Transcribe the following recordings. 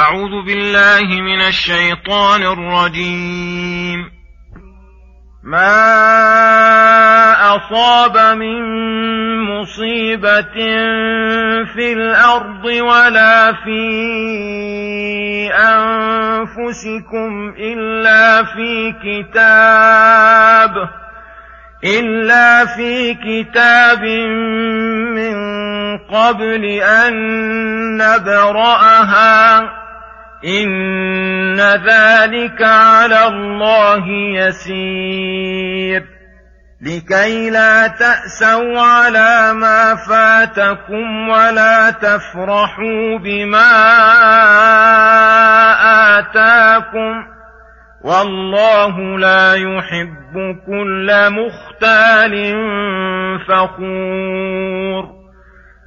أعوذ بالله من الشيطان الرجيم. ما أصاب من مصيبة في الأرض ولا في أنفسكم إلا في كتاب إلا في كتاب من قبل أن نبرأها. إن ذلك على الله يسير لكي لا تأسوا على ما فاتكم ولا تفرحوا بما آتاكم والله لا يحب كل مختال فخور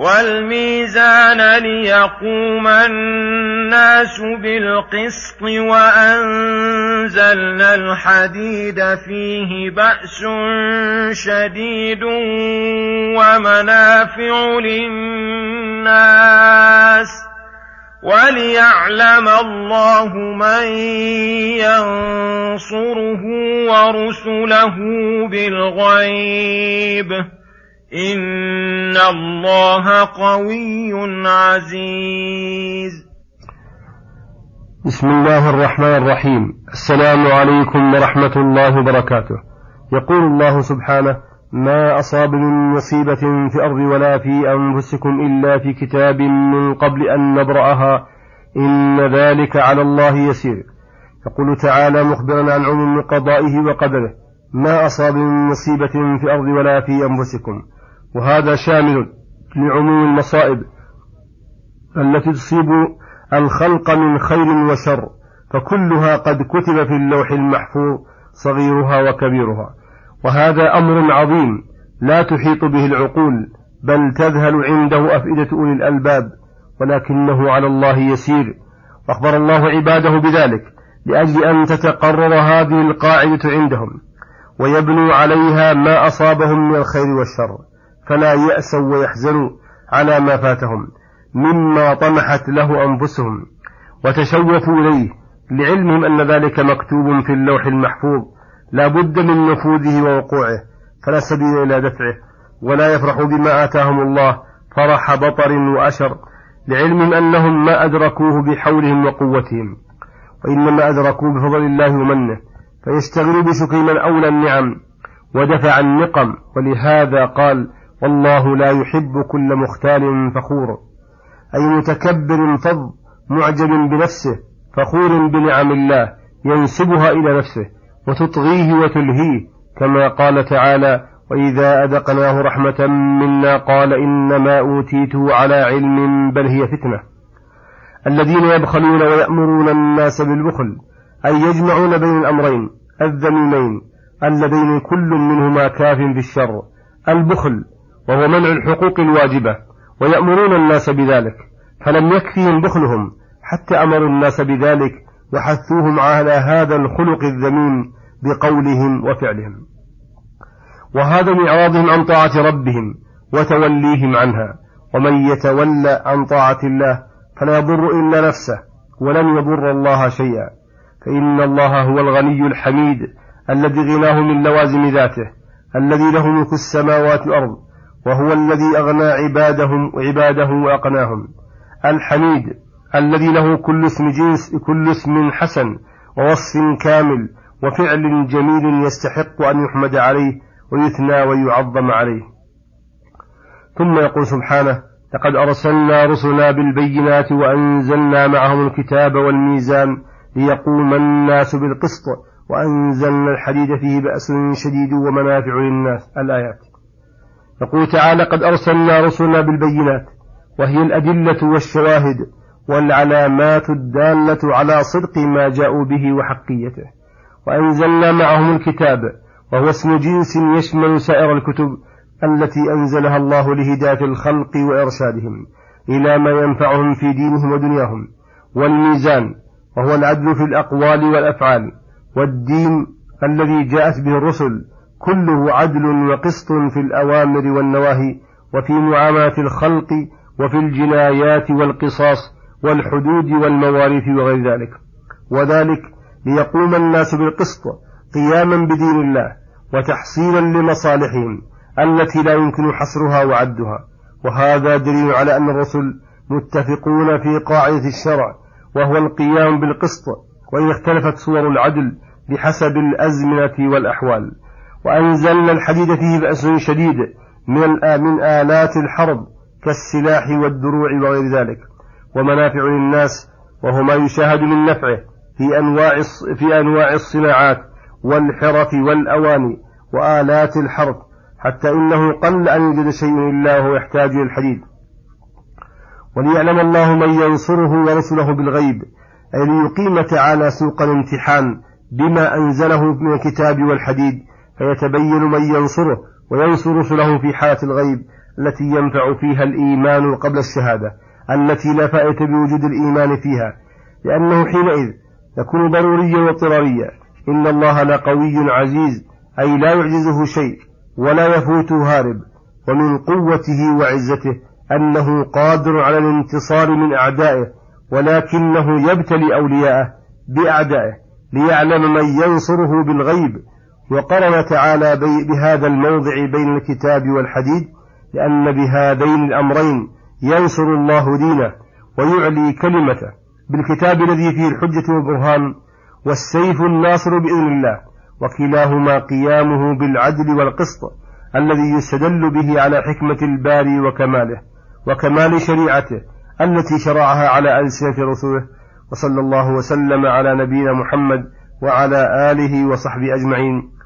والميزان ليقوم الناس بالقسط وأنزلنا الحديد فيه بأس شديد ومنافع للناس وليعلم الله من ينصره ورسله بالغيب إن الله قوي عزيز. بسم الله الرحمن الرحيم. السلام عليكم ورحمة الله وبركاته. يقول الله سبحانه ما أصاب من مصيبة في الأرض ولا في أنفسكم إلا في كتاب من قبل أن نبرأها. إن ذلك على الله يسير. يقول تعالى مخبرا عن عموم قضائه وقدره ما أصاب من مصيبة في الأرض ولا في أنفسكم. وهذا شامل لعموم المصائب التي تصيب الخلق من خير وشر فكلها قد كتب في اللوح المحفوظ صغيرها وكبيرها. وهذا أمر عظيم لا تحيط به العقول بل تذهل عنده أفئدة أولي الألباب ولكنه على الله يسير. وأخبر الله عباده بذلك لأجل أن تتقرر هذه القاعدة عندهم ويبنوا عليها ما أصابهم من الخير والشر. فلا يأسوا ويحزنوا على ما فاتهم مما طمحت له أنفسهم وتشوفوا إليه لعلمهم أن ذلك مكتوب في اللوح المحفوظ لا بد من نفوذه ووقوعه فلا سبيل إلى دفعه ولا يفرحوا بما آتاهم الله فرح بطر وأشر لعلمهم أنهم ما أدركوه بحولهم وقوتهم وإنما أدركوه بفضل الله ومنه فيشتغلوا بشكر من أولى النعم ودفع النقم ولهذا قال والله لا يحب كل مختال فخور. أي متكبر فظ معجب بنفسه فخور بنعم الله ينسبها إلى نفسه وتطغيه وتلهيه كما قال تعالى وإذا أذقناه رحمة منا قال إنما أوتيته على علم بل هي فتنة. الذين يبخلون ويأمرون الناس بالبخل أي يجمعون بين الأمرين الذميمين اللذين كل منهما كاف في الشر البخل وهو منع الحقوق الواجبة ويأمرون الناس بذلك فلم يكفهم بخلهم حتى أمروا الناس بذلك وحثوهم على هذا الخلق الذميم بقولهم وفعلهم. وهذا من إعراضهم عن طاعة ربهم وتوليهم عنها ومن يتولى عن طاعة الله فلا يضر إلا نفسه ولن يضر الله شيئا. فإن الله هو الغني الحميد الذي غناه من لوازم ذاته الذي له ملك السماوات والأرض وهو الذي أغنى عبادهم وعباده وأقناهم. الحميد الذي له كل اسم جنس كل اسم حسن ووصف كامل وفعل جميل يستحق أن يحمد عليه ويثنى ويعظم عليه. ثم يقول سبحانه لقد أرسلنا رسلنا بالبينات وأنزلنا معهم الكتاب والميزان ليقوم الناس بالقسط وأنزلنا الحديد فيه بأس شديد ومنافع للناس. الآيات. يقول تعالى قد أرسلنا رسلنا بالبينات وهي الأدلة والشواهد والعلامات الدالة على صدق ما جاءوا به وحقيته وأنزلنا معهم الكتاب وهو اسم جنس يشمل سائر الكتب التي أنزلها الله لهداية الخلق وإرشادهم إلى ما ينفعهم في دينهم ودنياهم والميزان وهو العدل في الأقوال والأفعال والدين الذي جاءت به الرسل كله عدل وقسط في الأوامر والنواهي وفي معاملة الخلق وفي الجنايات والقصاص والحدود والمواريث وغير ذلك. وذلك ليقوم الناس بالقسط قياما بدين الله وتحصيلا لمصالحهم التي لا يمكن حصرها وعدها. وهذا دليل على أن الرسل متفقون في قاعدة الشرع وهو القيام بالقسط وإن اختلفت صور العدل بحسب الأزمنة والأحوال. وأنزلنا الحديد فيه بأس شديد من من آلات الحرب كالسلاح والدروع وغير ذلك ومنافع للناس وهو ما يشاهد من نفعه في أنواع في أنواع الصناعات والحرف والأواني وآلات الحرب حتى إنه قل أن يوجد شيء إلا وهو يحتاج إلى الحديد. وليعلم الله من ينصره ورسله بالغيب أي ليقيم تعالى سوق الامتحان بما أنزله من الكتاب والحديد فيتبين من ينصره وينصر رسله في حالة الغيب التي ينفع فيها الإيمان قبل الشهادة التي لا فائدة بوجود الإيمان فيها لأنه حينئذ يكون ضروريا واضطراريا. إن الله لقوي عزيز أي لا يعجزه شيء ولا يفوته هارب. ومن قوته وعزته أنه قادر على الانتصار من أعدائه ولكنه يبتلي أولياءه بأعدائه ليعلم من ينصره بالغيب وقرن تعالى بهذا الموضع بين الكتاب والحديد لأن بهذين الأمرين ينصر الله دينه ويعلي كلمته. بالكتاب الذي فيه الحجة والبرهان والسيف الناصر بإذن الله وكلاهما قيامه بالعدل والقسط الذي يستدل به على حكمة الباري وكماله وكمال شريعته التي شرعها على ألسنة رسوله وصلى الله وسلم على نبينا محمد وعلى آله وصحبه أجمعين.